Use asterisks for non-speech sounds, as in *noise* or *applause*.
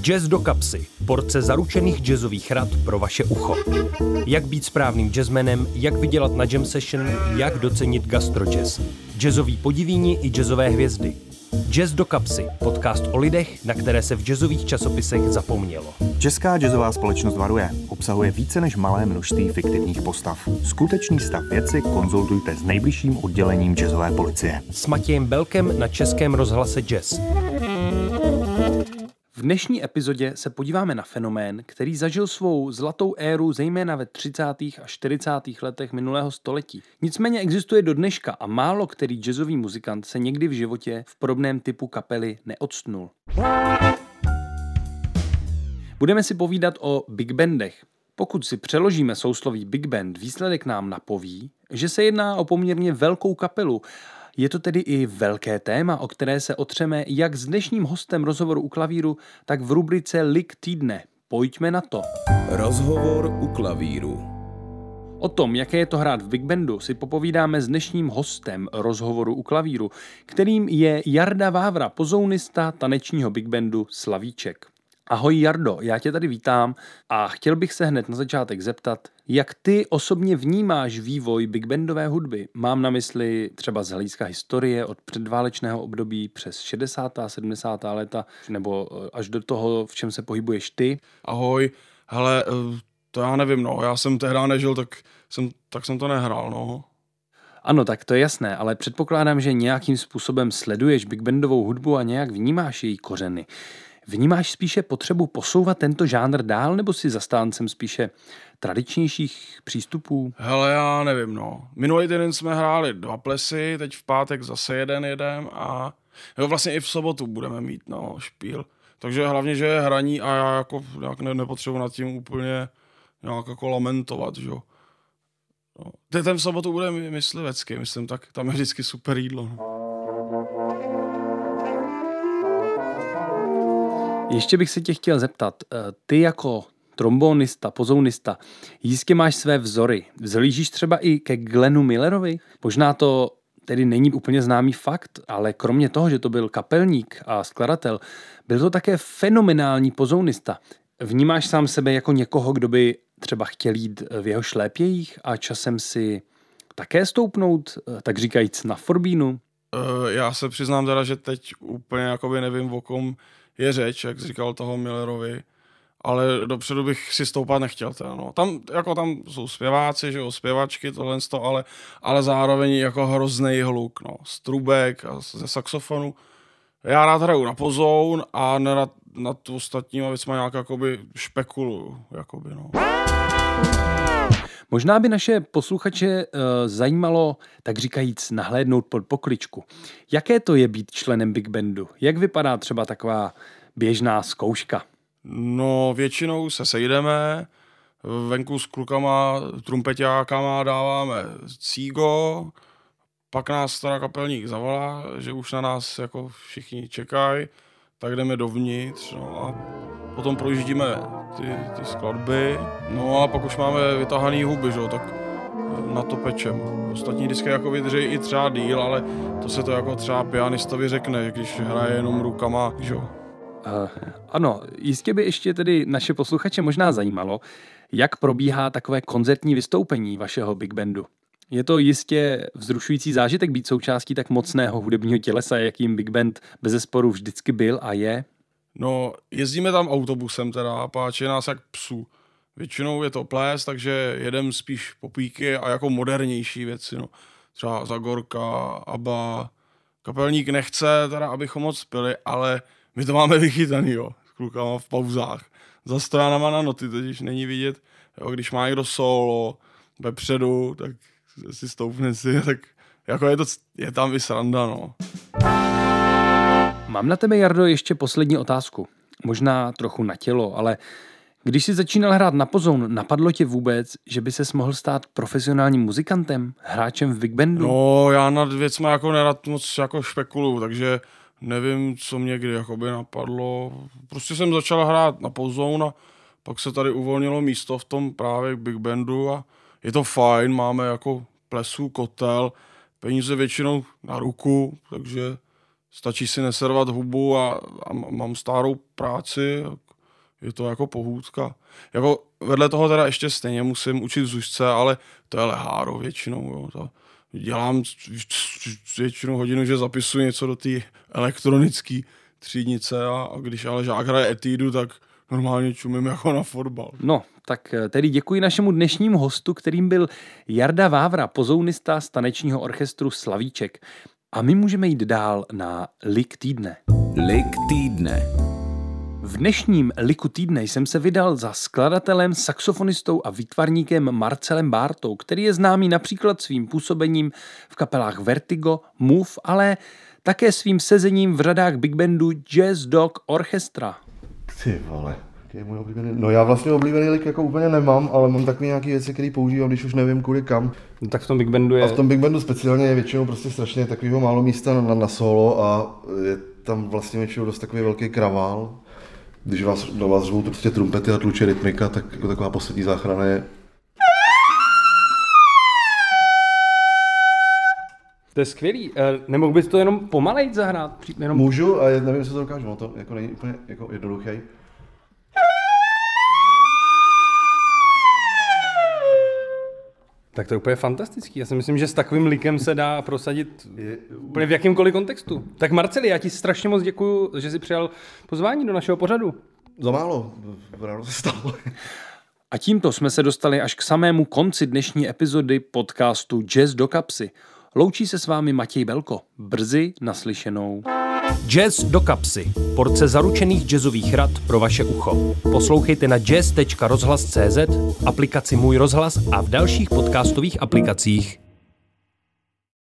Jazz do kapsy. Porce zaručených jazzových rad pro vaše ucho. Jak být správným jazzmenem, jak vydělat na jam session, jak docenit gastrojazz. Jazzový podivíni i jazzové hvězdy. Jazz do kapsy. Podcast o lidech, na které se v jazzových časopisech zapomnělo. Česká jazzová společnost varuje. Obsahuje více než malé množství fiktivních postav. Skutečný stav věci konzultujte s nejbližším oddělením jazzové policie. S Matějem Belkem na Českém rozhlase Jazz. V dnešní epizodě se podíváme na fenomén, který zažil svou zlatou éru zejména ve 30. a 40. letech minulého století. Nicméně existuje do dneška a málo který jazzový muzikant se někdy v životě v podobném typu kapely neodstnul. Budeme si povídat o big bandech. Pokud si přeložíme sousloví big band, výsledek nám napoví, že se jedná o poměrně velkou kapelu je to tedy i velké téma, o které se otřeme jak s dnešním hostem rozhovoru u klavíru, tak v rubrice Lik týdne. Pojďme na to. Rozhovor u klavíru. O tom, jaké je to hrát v Big Bandu, si popovídáme s dnešním hostem rozhovoru u klavíru, kterým je Jarda Vávra, pozounista tanečního Big Bandu Slavíček. Ahoj Jardo, já tě tady vítám a chtěl bych se hned na začátek zeptat, jak ty osobně vnímáš vývoj big bandové hudby? Mám na mysli třeba z hlediska historie od předválečného období přes 60. a 70. léta, nebo eh, až do toho, v čem se pohybuješ ty? Ahoj, hele, eh, to já nevím, no, já jsem tehdy nežil, tak jsem, tak jsem to nehrál, no. Ano, tak to je jasné, ale předpokládám, že nějakým způsobem sleduješ big bandovou hudbu a nějak vnímáš její kořeny. Vnímáš spíše potřebu posouvat tento žánr dál, nebo si zastáncem spíše tradičnějších přístupů? Hele, já nevím, no. Minulý týden jsme hráli dva plesy, teď v pátek zase jeden jedem a jo, vlastně i v sobotu budeme mít, no, špíl. Takže hlavně, že je hraní a já jako nějak ne, nepotřebuji nad tím úplně nějak jako lamentovat, že jo. No. Ten v sobotu bude myslivecký, myslím, tak tam je vždycky super jídlo. No. Ještě bych se tě chtěl zeptat, eh, ty jako trombonista, pozounista, jistě máš své vzory. Vzlížíš třeba i ke Glenu Millerovi? Možná to tedy není úplně známý fakt, ale kromě toho, že to byl kapelník a skladatel, byl to také fenomenální pozounista. Vnímáš sám sebe jako někoho, kdo by třeba chtěl jít v jeho šlépějích a časem si také stoupnout, eh, tak říkajíc, na Forbínu? Uh, já se přiznám teda, že teď úplně jakoby nevím, o kom je řeč, jak říkal toho Millerovi, ale dopředu bych si stoupat nechtěl. Teda, no. Tam, jako tam jsou zpěváci, že jo, zpěvačky, tohle to, ale, ale zároveň jako hrozný hluk, no, z trubek a ze saxofonu. Já rád hraju na pozoun a nerad na tu ostatníma věcma nějak jakoby špekuluju, jakoby, no. Možná by naše posluchače uh, zajímalo, tak říkajíc, nahlédnout pod pokličku. Jaké to je být členem Big Bandu? Jak vypadá třeba taková běžná zkouška? No, většinou se sejdeme, venku s klukama, trumpetákama dáváme cígo, pak nás teda kapelník zavolá, že už na nás jako všichni čekají, tak jdeme dovnitř no a potom projíždíme ty, ty skladby, no a pak už máme vytahaný huby, že? tak na to pečem. Ostatní disky jako vydrží i třeba díl, ale to se to jako třeba pianistovi řekne, když hraje jenom rukama, že? Uh, ano, jistě by ještě tedy naše posluchače možná zajímalo, jak probíhá takové koncertní vystoupení vašeho big bandu. Je to jistě vzrušující zážitek být součástí tak mocného hudebního tělesa, jakým Big Band bez zesporu vždycky byl a je? No, jezdíme tam autobusem teda páče nás jak psu. Většinou je to ples, takže jedem spíš popíky a jako modernější věci, no. Třeba Zagorka, Aba. Kapelník nechce teda, abychom moc pili, ale my to máme vychytaný, jo, s klukama v pauzách. Za stojanama na noty totiž není vidět, jo, když má někdo solo vepředu, tak si stoupne si, *laughs* tak jako je, to, je tam i sranda, no. Mám na tebe, Jardo, ještě poslední otázku. Možná trochu na tělo, ale když jsi začínal hrát na pozoun, napadlo tě vůbec, že by ses mohl stát profesionálním muzikantem, hráčem v big bandu? No, já nad věcma jako nerad moc jako špekuluju, takže nevím, co mě kdy jakoby napadlo. Prostě jsem začal hrát na pozoun a pak se tady uvolnilo místo v tom právě big bandu a je to fajn, máme jako plesu, kotel, peníze většinou na ruku, takže stačí si neservat hubu a, a mám starou práci, je to jako pohůdka. Jako vedle toho teda ještě stejně musím učit zušce, ale to je leháro většinou. Jo. To dělám většinou hodinu, že zapisuji něco do té elektronické třídnice a, a když ale žák hraje etídu, tak normálně čumím jako na fotbal. No, tak eh, tedy děkuji našemu dnešnímu hostu, kterým byl Jarda Vávra, pozounista z tanečního orchestru Slavíček. A my můžeme jít dál na Lik týdne. Lik týdne. V dnešním Liku týdne jsem se vydal za skladatelem, saxofonistou a výtvarníkem Marcelem Bártou, který je známý například svým působením v kapelách Vertigo, Move, ale také svým sezením v řadách big bandu Jazz Dog Orchestra. Ty vole, je můj oblíbený. No já vlastně oblíbený lik jako úplně nemám, ale mám takové nějaké věci, které používám, když už nevím kudy kam. No, tak v tom big bandu je... A v tom big bandu speciálně je většinou prostě strašně takového málo místa na, na solo a je tam vlastně většinou dost takový velký kravál. Když vás, do vás řvou prostě trumpety a tluče rytmika, tak jako taková poslední záchrana je To je skvělý. Eh, nemohl bys to jenom pomalejt zahrát? Jenom... Můžu, a nevím, jestli to dokážu, no to jako není úplně jako jednoduchý. Tak to je úplně fantastický. Já si myslím, že s takovým likem se dá prosadit úplně v jakýmkoliv kontextu. Tak Marceli, já ti strašně moc děkuji, že jsi přijal pozvání do našeho pořadu. Za málo, ráno se stalo. A tímto jsme se dostali až k samému konci dnešní epizody podcastu Jazz do kapsy. Loučí se s vámi Matěj Belko. Brzy naslyšenou. Jazz do kapsy. Porce zaručených jazzových rad pro vaše ucho. Poslouchejte na jazz.rozhlas.cz, aplikaci Můj rozhlas a v dalších podcastových aplikacích.